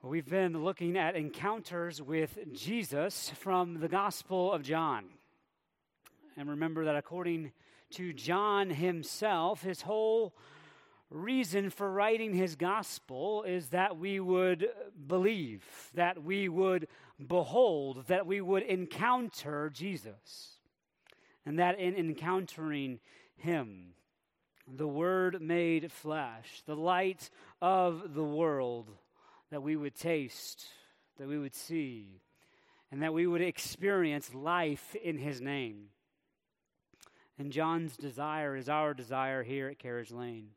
We've been looking at encounters with Jesus from the Gospel of John. And remember that according to John himself, his whole reason for writing his gospel is that we would believe, that we would behold, that we would encounter Jesus. And that in encountering him, the Word made flesh, the light of the world, that we would taste, that we would see, and that we would experience life in His name. And John's desire is our desire here at Carriage Lane.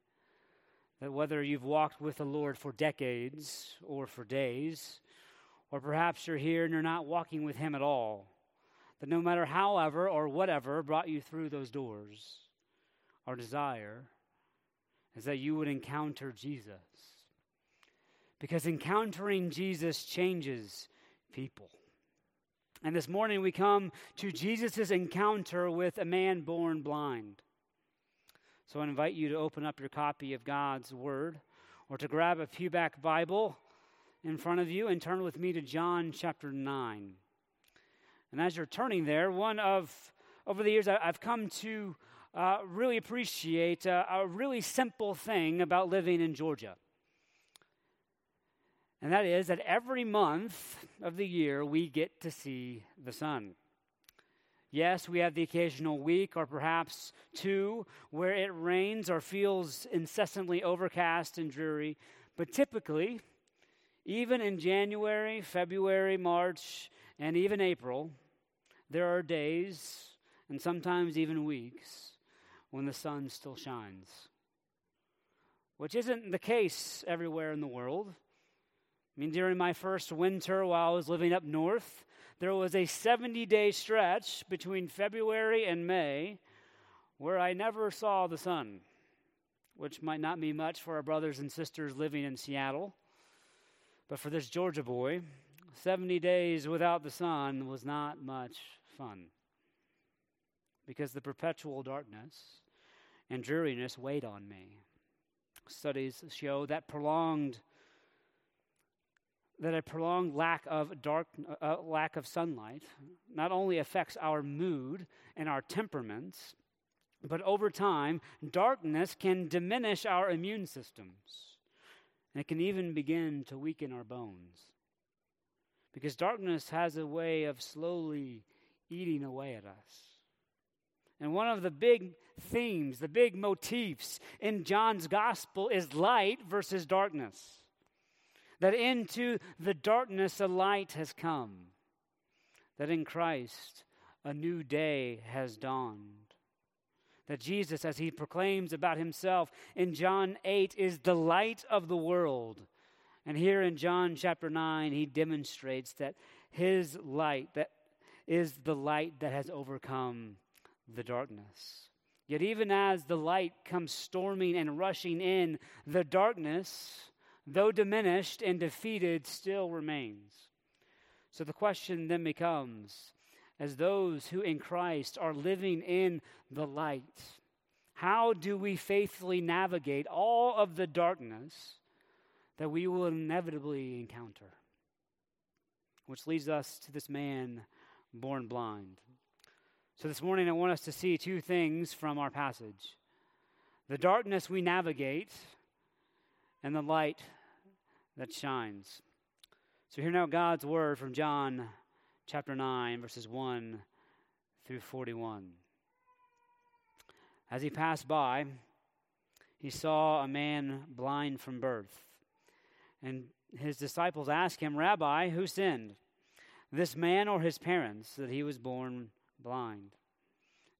That whether you've walked with the Lord for decades or for days, or perhaps you're here and you're not walking with Him at all, that no matter however or whatever brought you through those doors, our desire is that you would encounter Jesus. Because encountering Jesus changes people. And this morning we come to Jesus' encounter with a man born blind. So I invite you to open up your copy of God's Word or to grab a pewback Bible in front of you and turn with me to John chapter 9. And as you're turning there, one of, over the years, I've come to uh, really appreciate uh, a really simple thing about living in Georgia. And that is that every month of the year we get to see the sun. Yes, we have the occasional week or perhaps two where it rains or feels incessantly overcast and dreary, but typically, even in January, February, March, and even April, there are days and sometimes even weeks when the sun still shines, which isn't the case everywhere in the world. I mean, during my first winter while I was living up north, there was a 70 day stretch between February and May where I never saw the sun, which might not be much for our brothers and sisters living in Seattle. But for this Georgia boy, 70 days without the sun was not much fun because the perpetual darkness and dreariness weighed on me. Studies show that prolonged that a prolonged lack of dark uh, lack of sunlight not only affects our mood and our temperaments but over time darkness can diminish our immune systems. And it can even begin to weaken our bones. Because darkness has a way of slowly eating away at us. And one of the big themes, the big motifs in John's gospel is light versus darkness. That into the darkness a light has come. That in Christ a new day has dawned. That Jesus, as he proclaims about himself in John 8, is the light of the world. And here in John chapter 9, he demonstrates that his light that is the light that has overcome the darkness. Yet, even as the light comes storming and rushing in, the darkness, though diminished and defeated, still remains. So the question then becomes as those who in Christ are living in the light, how do we faithfully navigate all of the darkness that we will inevitably encounter? Which leads us to this man born blind. So this morning, I want us to see two things from our passage the darkness we navigate, and the light that shines. So, hear now God's word from John chapter 9, verses 1 through 41. As he passed by, he saw a man blind from birth. And his disciples asked him, Rabbi, who sinned, this man or his parents, that he was born blind.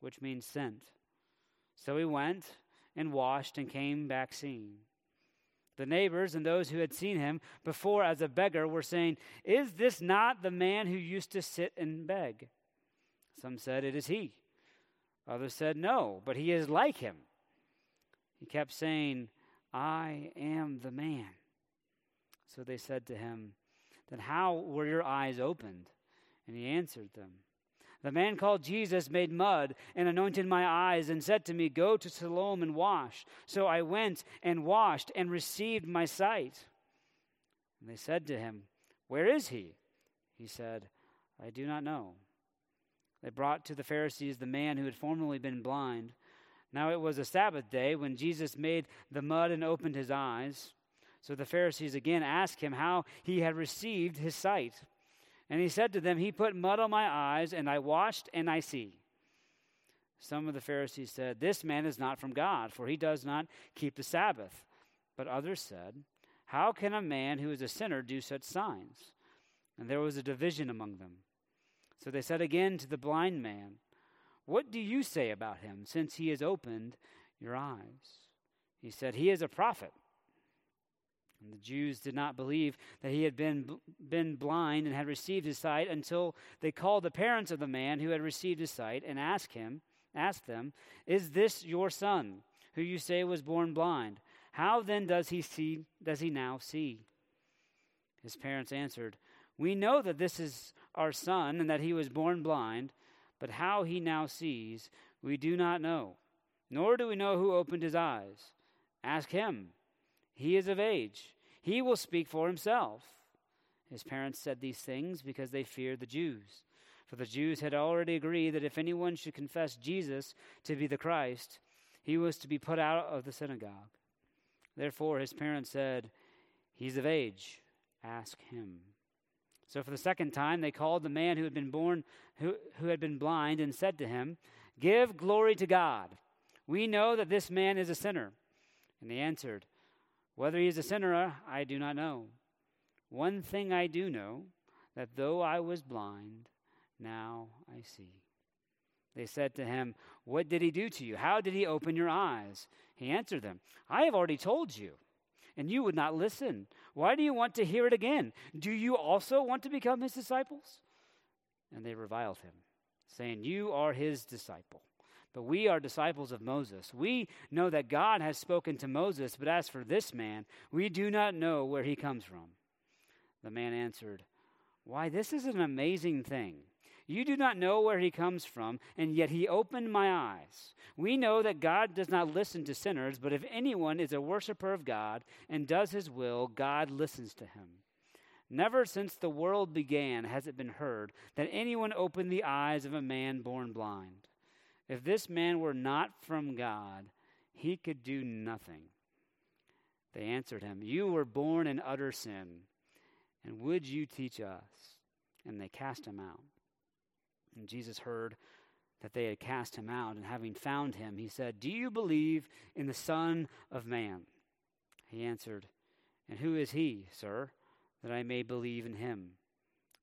which means sent. So he went and washed and came back seeing. The neighbors and those who had seen him before as a beggar were saying, Is this not the man who used to sit and beg? Some said, It is he. Others said, No, but he is like him. He kept saying, I am the man. So they said to him, Then how were your eyes opened? And he answered them, The man called Jesus made mud and anointed my eyes and said to me, Go to Siloam and wash. So I went and washed and received my sight. And they said to him, Where is he? He said, I do not know. They brought to the Pharisees the man who had formerly been blind. Now it was a Sabbath day when Jesus made the mud and opened his eyes. So the Pharisees again asked him how he had received his sight. And he said to them, He put mud on my eyes, and I washed, and I see. Some of the Pharisees said, This man is not from God, for he does not keep the Sabbath. But others said, How can a man who is a sinner do such signs? And there was a division among them. So they said again to the blind man, What do you say about him, since he has opened your eyes? He said, He is a prophet. And the Jews did not believe that he had been, been blind and had received his sight until they called the parents of the man who had received his sight and asked him, asked them, Is this your son, who you say was born blind? How then does he see does he now see? His parents answered, We know that this is our son and that he was born blind, but how he now sees, we do not know, nor do we know who opened his eyes. Ask him. He is of age. He will speak for himself. His parents said these things because they feared the Jews. For the Jews had already agreed that if anyone should confess Jesus to be the Christ, he was to be put out of the synagogue. Therefore, his parents said, He's of age. Ask him. So for the second time, they called the man who had been born, who, who had been blind, and said to him, Give glory to God. We know that this man is a sinner. And he answered, whether he is a sinner, I do not know. One thing I do know that though I was blind, now I see. They said to him, What did he do to you? How did he open your eyes? He answered them, I have already told you, and you would not listen. Why do you want to hear it again? Do you also want to become his disciples? And they reviled him, saying, You are his disciple. But we are disciples of Moses. We know that God has spoken to Moses, but as for this man, we do not know where he comes from. The man answered, Why, this is an amazing thing. You do not know where he comes from, and yet he opened my eyes. We know that God does not listen to sinners, but if anyone is a worshiper of God and does his will, God listens to him. Never since the world began has it been heard that anyone opened the eyes of a man born blind. If this man were not from God, he could do nothing. They answered him, You were born in utter sin, and would you teach us? And they cast him out. And Jesus heard that they had cast him out, and having found him, he said, Do you believe in the Son of Man? He answered, And who is he, sir, that I may believe in him?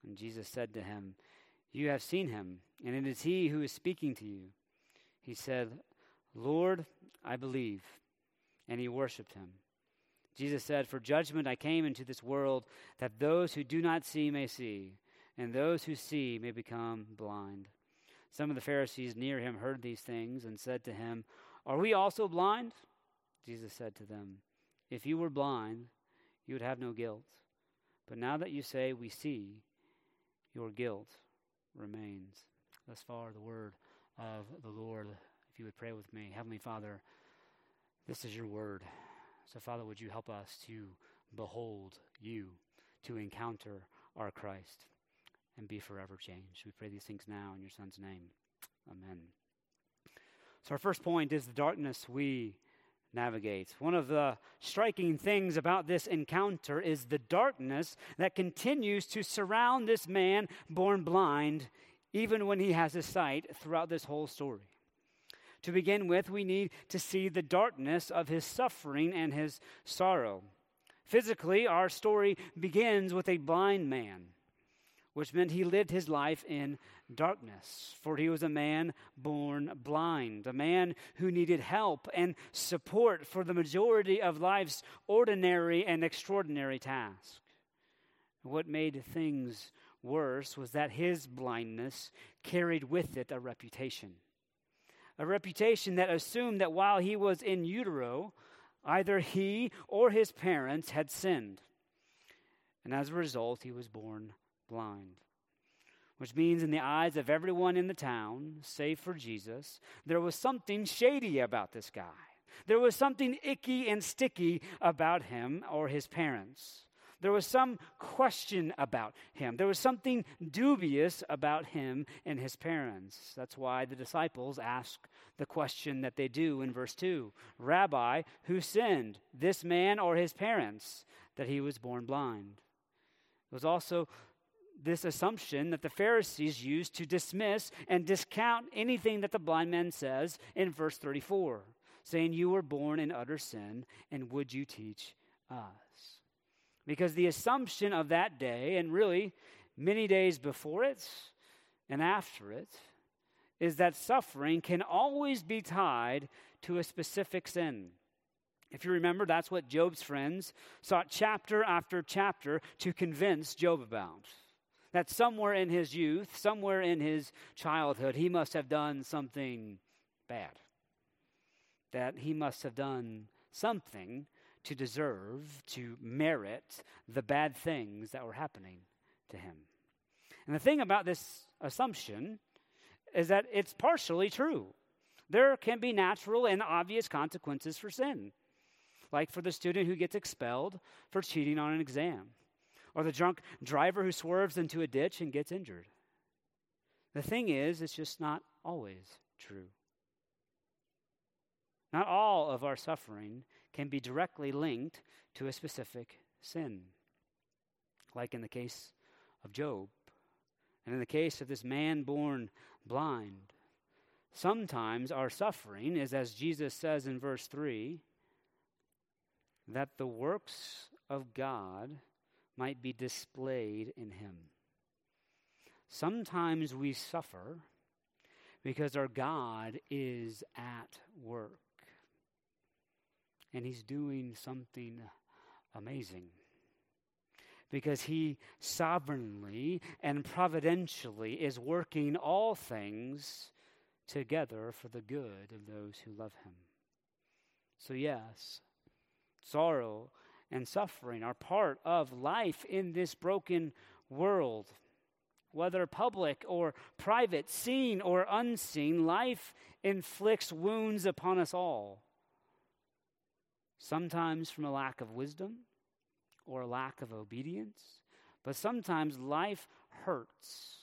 And Jesus said to him, You have seen him, and it is he who is speaking to you he said, Lord, I believe. And he worshiped him. Jesus said, For judgment I came into this world, that those who do not see may see, and those who see may become blind. Some of the Pharisees near him heard these things and said to him, Are we also blind? Jesus said to them, If you were blind, you would have no guilt. But now that you say, We see, your guilt remains. Thus far, the word of the Lord. If you would pray with me. Heavenly Father, this is your word. So, Father, would you help us to behold you, to encounter our Christ, and be forever changed? We pray these things now in your Son's name. Amen. So, our first point is the darkness we navigate. One of the striking things about this encounter is the darkness that continues to surround this man born blind even when he has his sight throughout this whole story. To begin with, we need to see the darkness of his suffering and his sorrow. Physically, our story begins with a blind man. which meant he lived his life in darkness, for he was a man born blind, a man who needed help and support for the majority of life's ordinary and extraordinary tasks. What made things worse was that his blindness carried with it a reputation. A reputation that assumed that while he was in utero, either he or his parents had sinned. And as a result, he was born blind. Which means, in the eyes of everyone in the town, save for Jesus, there was something shady about this guy. There was something icky and sticky about him or his parents. There was some question about him. There was something dubious about him and his parents. That's why the disciples ask the question that they do in verse 2 Rabbi, who sinned, this man or his parents, that he was born blind? It was also this assumption that the Pharisees used to dismiss and discount anything that the blind man says in verse 34, saying, You were born in utter sin, and would you teach us? Because the assumption of that day, and really many days before it and after it, is that suffering can always be tied to a specific sin. If you remember, that's what Job's friends sought chapter after chapter to convince Job about that somewhere in his youth, somewhere in his childhood, he must have done something bad. That he must have done something to deserve, to merit the bad things that were happening to him. And the thing about this assumption is that it's partially true. There can be natural and obvious consequences for sin, like for the student who gets expelled for cheating on an exam or the drunk driver who swerves into a ditch and gets injured. The thing is, it's just not always true. Not all of our suffering can be directly linked to a specific sin, like in the case of Job, and in the case of this man born blind. Sometimes our suffering is, as Jesus says in verse 3, that the works of God might be displayed in him. Sometimes we suffer because our God is at work and he's doing something amazing. Because he sovereignly and providentially is working all things together for the good of those who love him. So, yes, sorrow and suffering are part of life in this broken world. Whether public or private, seen or unseen, life inflicts wounds upon us all. Sometimes from a lack of wisdom or a lack of obedience, but sometimes life hurts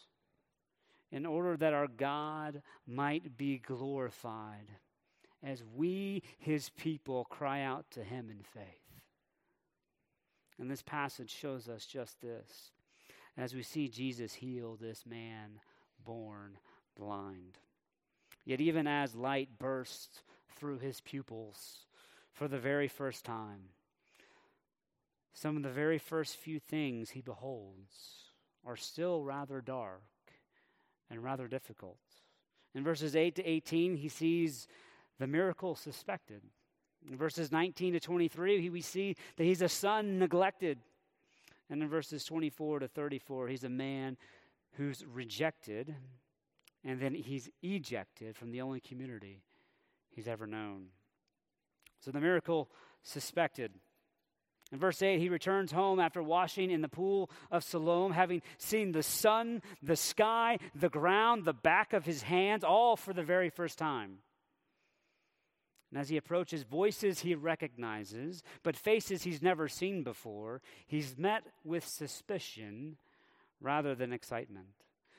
in order that our God might be glorified as we, his people, cry out to him in faith. And this passage shows us just this as we see Jesus heal this man born blind. Yet, even as light bursts through his pupils for the very first time, some of the very first few things he beholds are still rather dark and rather difficult. In verses 8 to 18, he sees the miracle suspected. In verses 19 to 23, we see that he's a son neglected. And in verses 24 to 34, he's a man who's rejected, and then he's ejected from the only community he's ever known. So the miracle suspected. In verse 8, he returns home after washing in the pool of Siloam, having seen the sun, the sky, the ground, the back of his hands, all for the very first time. And as he approaches, voices he recognizes, but faces he's never seen before, he's met with suspicion rather than excitement.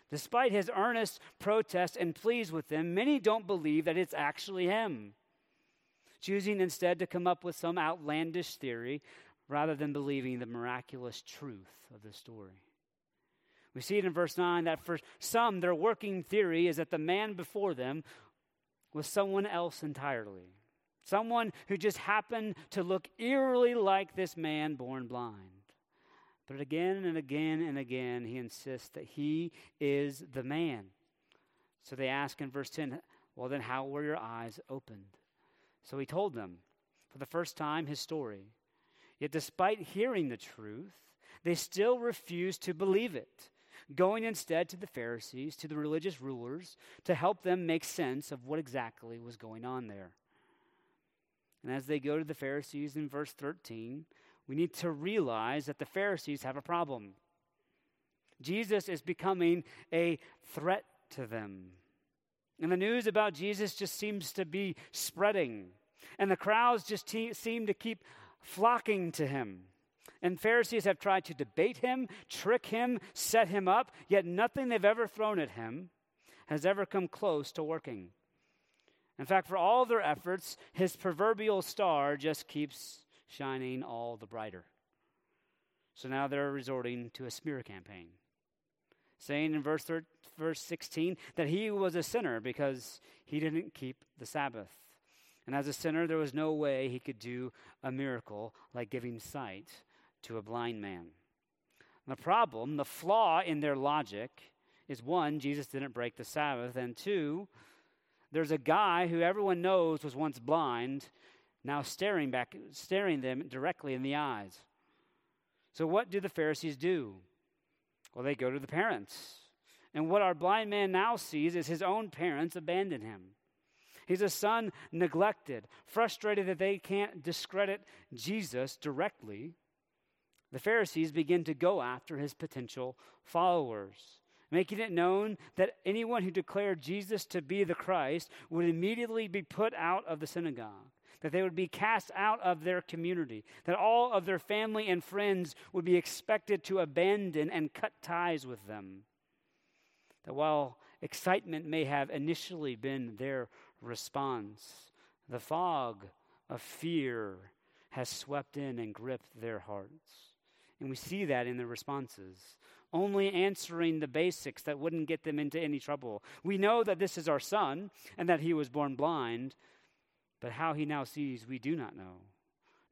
Despite his earnest protest and pleas with them, many don't believe that it's actually him, choosing instead to come up with some outlandish theory rather than believing the miraculous truth of the story. We see it in verse 9 that for some, their working theory is that the man before them was someone else entirely. Someone who just happened to look eerily like this man born blind. But again and again and again, he insists that he is the man. So they ask in verse 10, Well, then, how were your eyes opened? So he told them, for the first time, his story. Yet, despite hearing the truth, they still refused to believe it, going instead to the Pharisees, to the religious rulers, to help them make sense of what exactly was going on there. And as they go to the Pharisees in verse 13, we need to realize that the Pharisees have a problem. Jesus is becoming a threat to them. And the news about Jesus just seems to be spreading. And the crowds just te- seem to keep flocking to him. And Pharisees have tried to debate him, trick him, set him up, yet nothing they've ever thrown at him has ever come close to working. In fact, for all their efforts, his proverbial star just keeps shining all the brighter. So now they're resorting to a smear campaign, saying in verse, thir- verse 16 that he was a sinner because he didn't keep the Sabbath. And as a sinner, there was no way he could do a miracle like giving sight to a blind man. And the problem, the flaw in their logic, is one, Jesus didn't break the Sabbath, and two, there's a guy who everyone knows was once blind, now staring back, staring them directly in the eyes. So what do the Pharisees do? Well, they go to the parents. And what our blind man now sees is his own parents abandon him. He's a son neglected, frustrated that they can't discredit Jesus directly. The Pharisees begin to go after his potential followers, making it known that anyone who declared Jesus to be the Christ would immediately be put out of the synagogue, that they would be cast out of their community, that all of their family and friends would be expected to abandon and cut ties with them. That while excitement may have initially been their response. The fog of fear has swept in and gripped their hearts. And we see that in their responses, only answering the basics that wouldn't get them into any trouble. We know that this is our son and that he was born blind, but how he now sees, we do not know.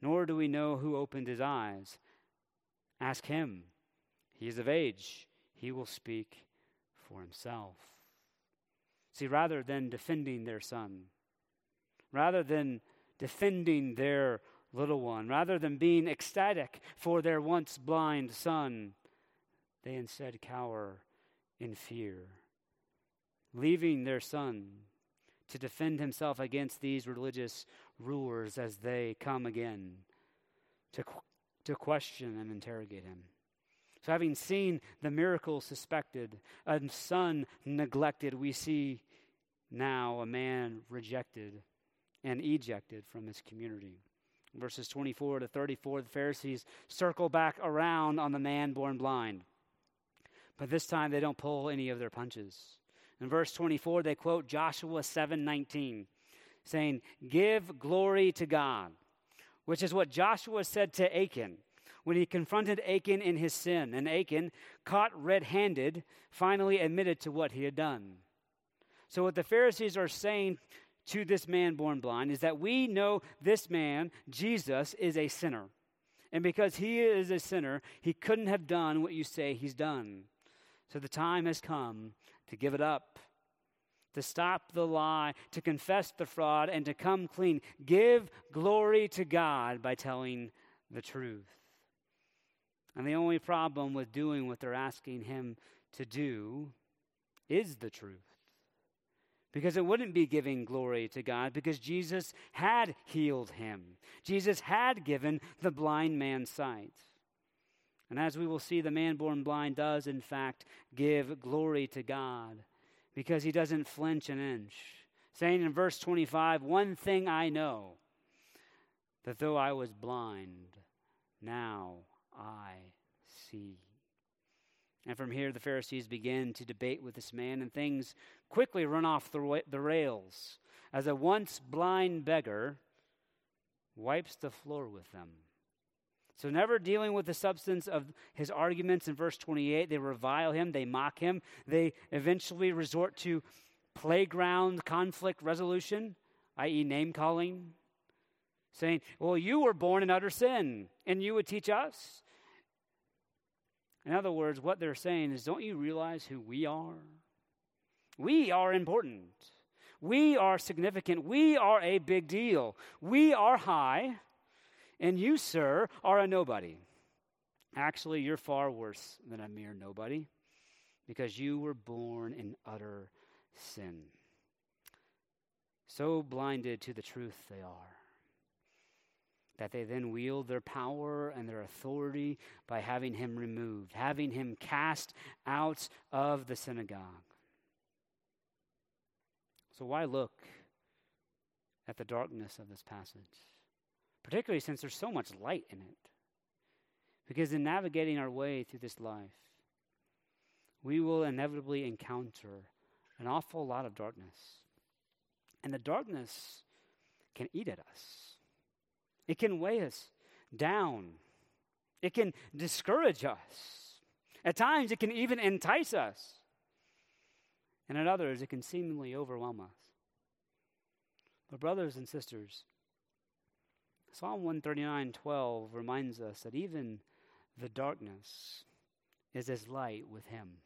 Nor do we know who opened his eyes. Ask him. He is of age, he will speak for himself. See, rather than defending their son, rather than defending their little one, rather than being ecstatic for their once blind son, they instead cower in fear, leaving their son to defend himself against these religious rulers as they come again to, to question and interrogate him. So, having seen the miracle suspected, a son neglected, we see now a man rejected and ejected from his community. Verses 24 to 34, the Pharisees circle back around on the man born blind. But this time they don't pull any of their punches. In verse 24, they quote Joshua 7:19, saying, "Give glory to God," which is what Joshua said to Achan when he confronted Achan in his sin. And Achan, caught red handed, finally admitted to what he had done. So, what the Pharisees are saying to this man born blind is that we know this man, Jesus, is a sinner. And because he is a sinner, he couldn't have done what you say he's done. So the time has come to give it up, to stop the lie, to confess the fraud, and to come clean. Give glory to God by telling the truth. And the only problem with doing what they're asking him to do is the truth. Because it wouldn't be giving glory to God, because Jesus had healed him. Jesus had given the blind man sight. And as we will see, the man born blind does, in fact, give glory to God because he doesn't flinch an inch. Saying in verse 25, One thing I know, that though I was blind, now I see. And from here, the Pharisees begin to debate with this man, and things quickly run off the, the rails as a once blind beggar wipes the floor with them. So, never dealing with the substance of his arguments in verse 28, they revile him, they mock him, they eventually resort to playground conflict resolution, i.e., name calling, saying, Well, you were born in utter sin, and you would teach us. In other words, what they're saying is don't you realize who we are? We are important. We are significant. We are a big deal. We are high, and you, sir, are a nobody. Actually, you're far worse than a mere nobody because you were born in utter sin. So blinded to the truth they are that they then wield their power and their authority by having him removed, having him cast out of the synagogue. So, why look at the darkness of this passage? Particularly since there's so much light in it. Because in navigating our way through this life, we will inevitably encounter an awful lot of darkness. And the darkness can eat at us, it can weigh us down, it can discourage us. At times, it can even entice us. And at others, it can seemingly overwhelm us. But, brothers and sisters, Psalm 139 12 reminds us that even the darkness is as light with Him.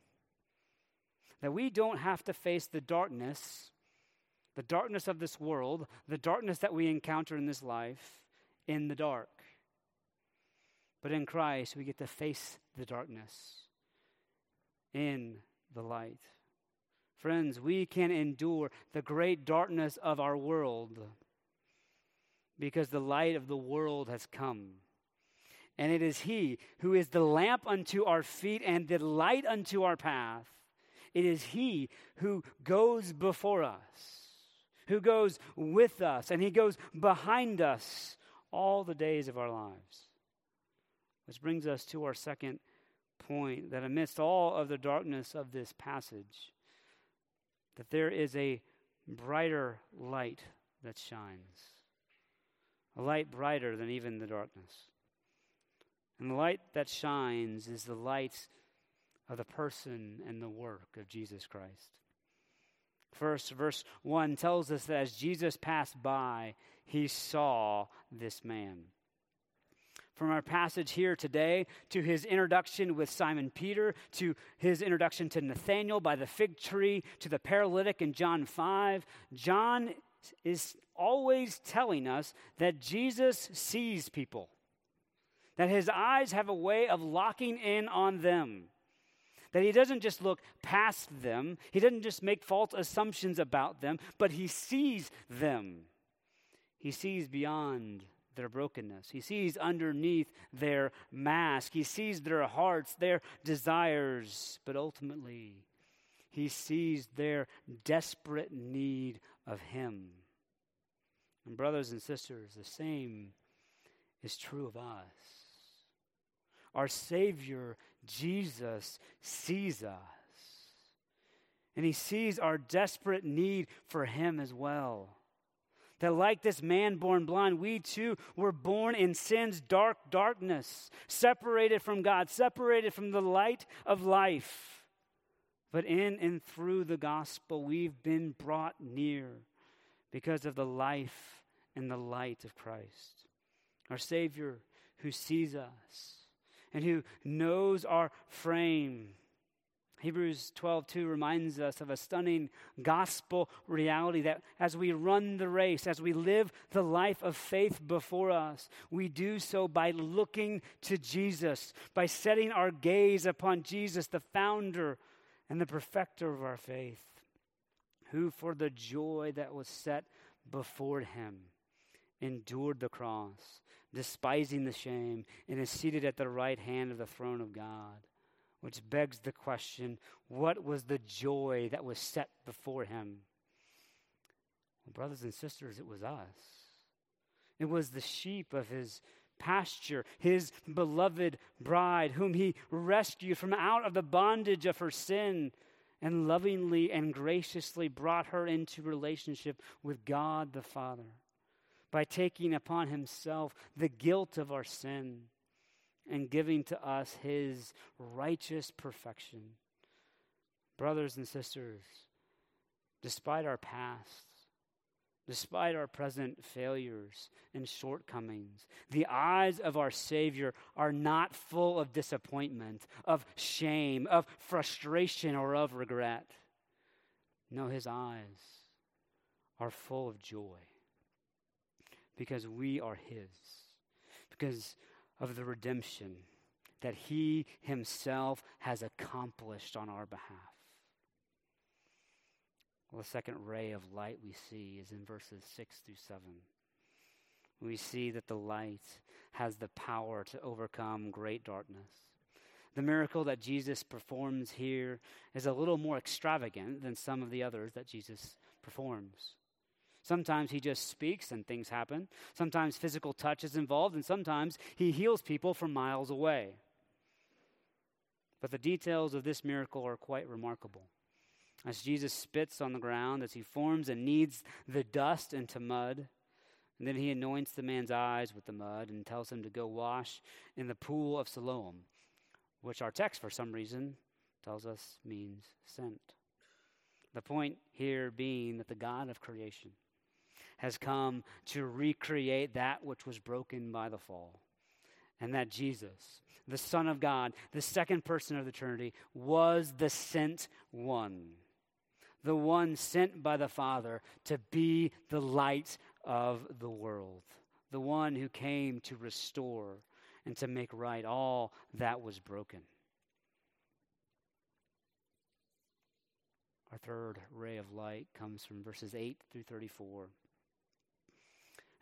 That we don't have to face the darkness, the darkness of this world, the darkness that we encounter in this life, in the dark. But in Christ, we get to face the darkness in the light. Friends, we can endure the great darkness of our world because the light of the world has come. And it is He who is the lamp unto our feet and the light unto our path. It is He who goes before us, who goes with us, and He goes behind us all the days of our lives. Which brings us to our second point that amidst all of the darkness of this passage, that there is a brighter light that shines, a light brighter than even the darkness. And the light that shines is the light of the person and the work of Jesus Christ. First, verse 1 tells us that as Jesus passed by, he saw this man. From our passage here today to his introduction with Simon Peter, to his introduction to Nathanael by the fig tree, to the paralytic in John 5, John is always telling us that Jesus sees people that his eyes have a way of locking in on them. That he doesn't just look past them, he doesn't just make false assumptions about them, but he sees them. He sees beyond their brokenness. He sees underneath their mask. He sees their hearts, their desires, but ultimately, he sees their desperate need of him. And, brothers and sisters, the same is true of us. Our Savior, Jesus, sees us. And he sees our desperate need for him as well. That, like this man born blind, we too were born in sin's dark darkness, separated from God, separated from the light of life. But in and through the gospel, we've been brought near because of the life and the light of Christ, our Savior who sees us and who knows our frame. Hebrews 12:2 reminds us of a stunning gospel reality that as we run the race, as we live the life of faith before us, we do so by looking to Jesus, by setting our gaze upon Jesus, the founder and the perfecter of our faith, who for the joy that was set before him endured the cross, despising the shame, and is seated at the right hand of the throne of God. Which begs the question what was the joy that was set before him? Well, brothers and sisters, it was us. It was the sheep of his pasture, his beloved bride, whom he rescued from out of the bondage of her sin and lovingly and graciously brought her into relationship with God the Father by taking upon himself the guilt of our sin and giving to us his righteous perfection. Brothers and sisters, despite our past, Despite our present failures and shortcomings, the eyes of our Savior are not full of disappointment, of shame, of frustration, or of regret. No, his eyes are full of joy because we are his, because of the redemption that he himself has accomplished on our behalf. Well, the second ray of light we see is in verses 6 through 7. We see that the light has the power to overcome great darkness. The miracle that Jesus performs here is a little more extravagant than some of the others that Jesus performs. Sometimes he just speaks and things happen. Sometimes physical touch is involved, and sometimes he heals people from miles away. But the details of this miracle are quite remarkable as Jesus spits on the ground, as he forms and kneads the dust into mud. And then he anoints the man's eyes with the mud and tells him to go wash in the pool of Siloam, which our text, for some reason, tells us means sent. The point here being that the God of creation has come to recreate that which was broken by the fall, and that Jesus, the Son of God, the second person of the Trinity, was the sent one the one sent by the Father to be the light of the world, the one who came to restore and to make right all that was broken. Our third ray of light comes from verses 8 through 34.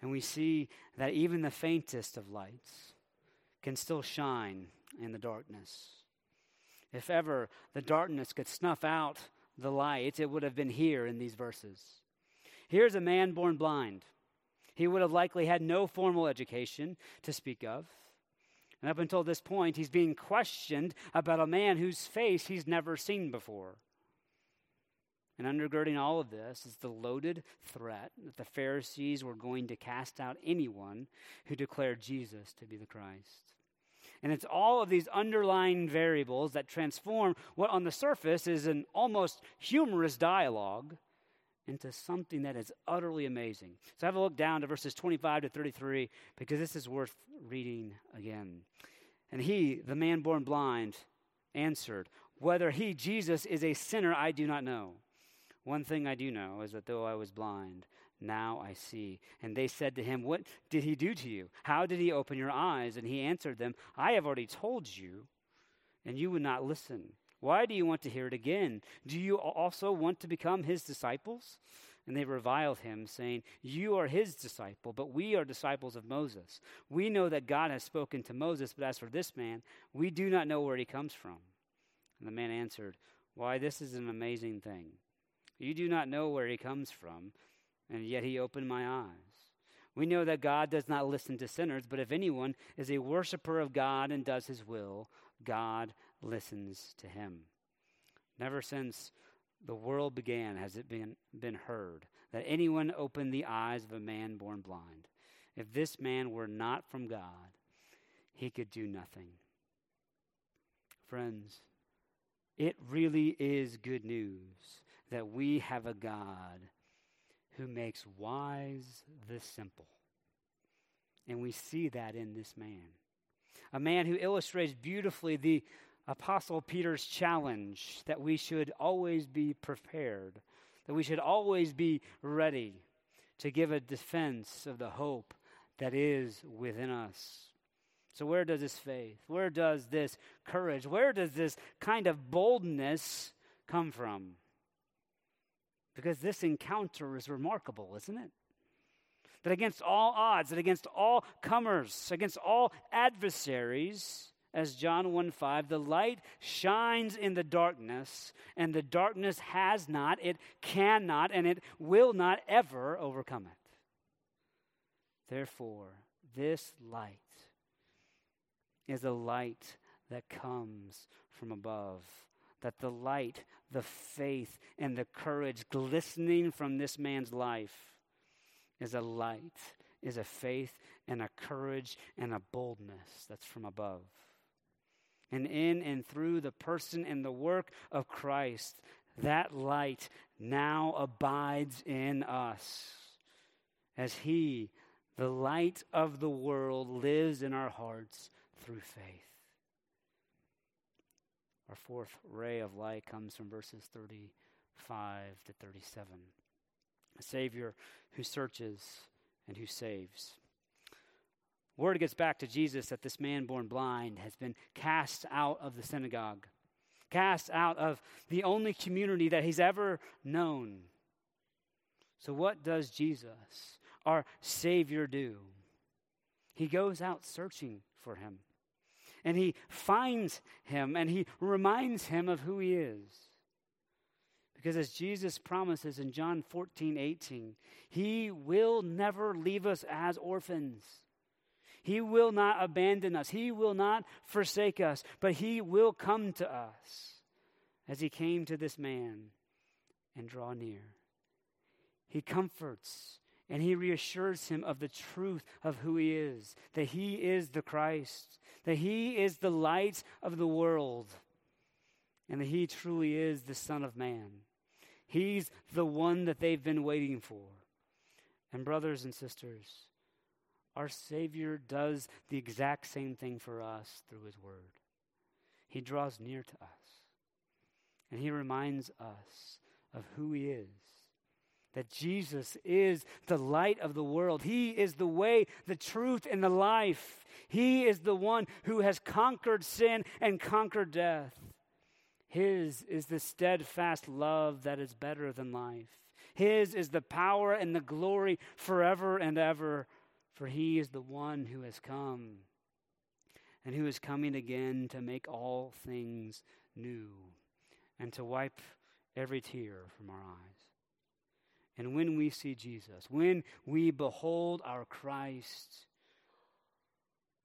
And we see that even the faintest of lights can still shine in the darkness. If ever the darkness could snuff out the light, it would have been here in these verses. Here's a man born blind. He would have likely had no formal education to speak of. And up until this point, he's being questioned about a man whose face he's never seen before. And undergirding all of this is the loaded threat that the Pharisees were going to cast out anyone who declared Jesus to be the Christ. And it's all of these underlying variables that transform what on the surface is an almost humorous dialogue into something that is utterly amazing. So have a look down to verses 25 to 33 because this is worth reading again. And he, the man born blind, answered, Whether he, Jesus, is a sinner, I do not know. One thing I do know is that though I was blind, now I see. And they said to him, What did he do to you? How did he open your eyes? And he answered them, I have already told you, and you would not listen. Why do you want to hear it again? Do you also want to become his disciples? And they reviled him, saying, You are his disciple, but we are disciples of Moses. We know that God has spoken to Moses, but as for this man, we do not know where he comes from. And the man answered, Why, this is an amazing thing. You do not know where he comes from and yet he opened my eyes. We know that God does not listen to sinners, but if anyone is a worshiper of God and does his will, God listens to him. Never since the world began has it been, been heard that anyone opened the eyes of a man born blind. If this man were not from God, he could do nothing. Friends, it really is good news that we have a God who makes wise the simple. And we see that in this man. A man who illustrates beautifully the Apostle Peter's challenge that we should always be prepared, that we should always be ready to give a defense of the hope that is within us. So, where does this faith, where does this courage, where does this kind of boldness come from? Because this encounter is remarkable, isn't it? That against all odds, that against all comers, against all adversaries, as John 1 5, the light shines in the darkness, and the darkness has not, it cannot, and it will not ever overcome it. Therefore, this light is a light that comes from above that the light, the faith, and the courage glistening from this man's life is a light, is a faith, and a courage, and a boldness that's from above. And in and through the person and the work of Christ, that light now abides in us. as He, the light of the world, lives in our hearts through faith. Our fourth ray of light comes from verses 35 to 37. A Savior who searches and who saves. Word gets back to Jesus that this man born blind has been cast out of the synagogue, cast out of the only community that he's ever known. So, what does Jesus, our Savior, do? He goes out searching for him. And he finds him and he reminds him of who he is. Because as Jesus promises in John 14, 18, he will never leave us as orphans. He will not abandon us. He will not forsake us, but He will come to us as He came to this man and draw near. He comforts and He reassures him of the truth of who He is that He is the Christ, that He is the light of the world, and that He truly is the Son of Man. He's the one that they've been waiting for. And, brothers and sisters, our Savior does the exact same thing for us through His Word. He draws near to us, and He reminds us of who He is. That Jesus is the light of the world. He is the way, the truth, and the life. He is the one who has conquered sin and conquered death. His is the steadfast love that is better than life. His is the power and the glory forever and ever for he is the one who has come and who is coming again to make all things new and to wipe every tear from our eyes. And when we see Jesus, when we behold our Christ,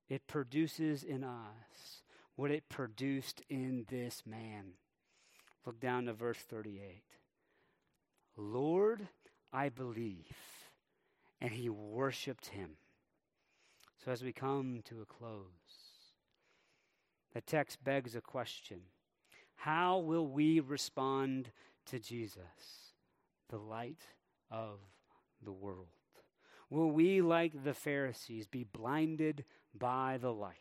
it produces in us what it produced in this man. Look down to verse 38. Lord, I believe and he worshiped him. So, as we come to a close, the text begs a question How will we respond to Jesus, the light of the world? Will we, like the Pharisees, be blinded by the light,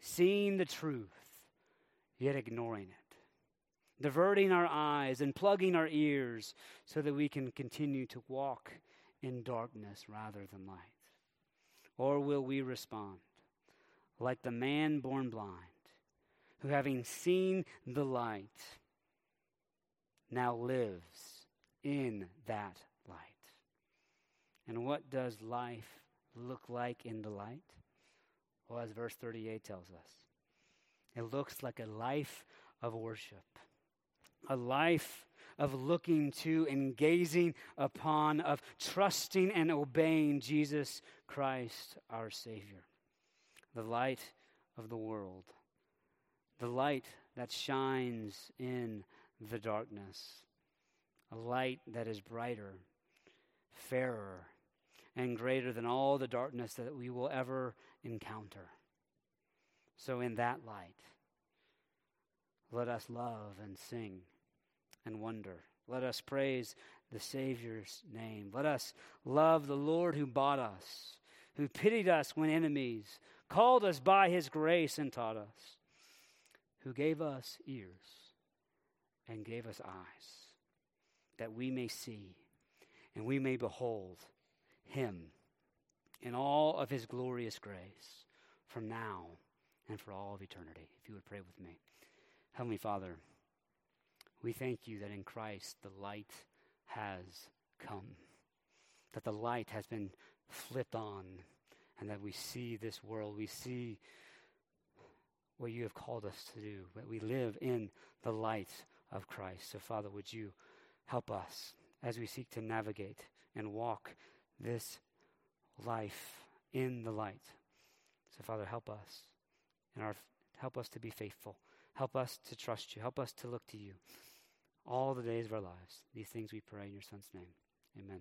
seeing the truth, yet ignoring it? diverting our eyes and plugging our ears so that we can continue to walk in darkness rather than light? Or will we respond like the man born blind, who, having seen the light, now lives in that light? And what does life look like in the light? Well, as verse 38 tells us, it looks like a life of worship, a life of looking to and gazing upon, of trusting and obeying Jesus Christ, our Savior, the light of the world, the light that shines in the darkness, a light that is brighter, fairer, and greater than all the darkness that we will ever encounter. So, in that light, let us love and sing and wonder. Let us praise the Savior's name. Let us love the Lord who bought us, who pitied us when enemies, called us by his grace and taught us, who gave us ears and gave us eyes, that we may see and we may behold him in all of his glorious grace from now and for all of eternity. If you would pray with me. Heavenly Father, we thank you that in Christ the light has come, that the light has been flipped on, and that we see this world, we see what you have called us to do, that we live in the light of Christ. So, Father, would you help us as we seek to navigate and walk this life in the light? So, Father, help us and our help us to be faithful. Help us to trust you. Help us to look to you all the days of our lives. These things we pray in your Son's name. Amen.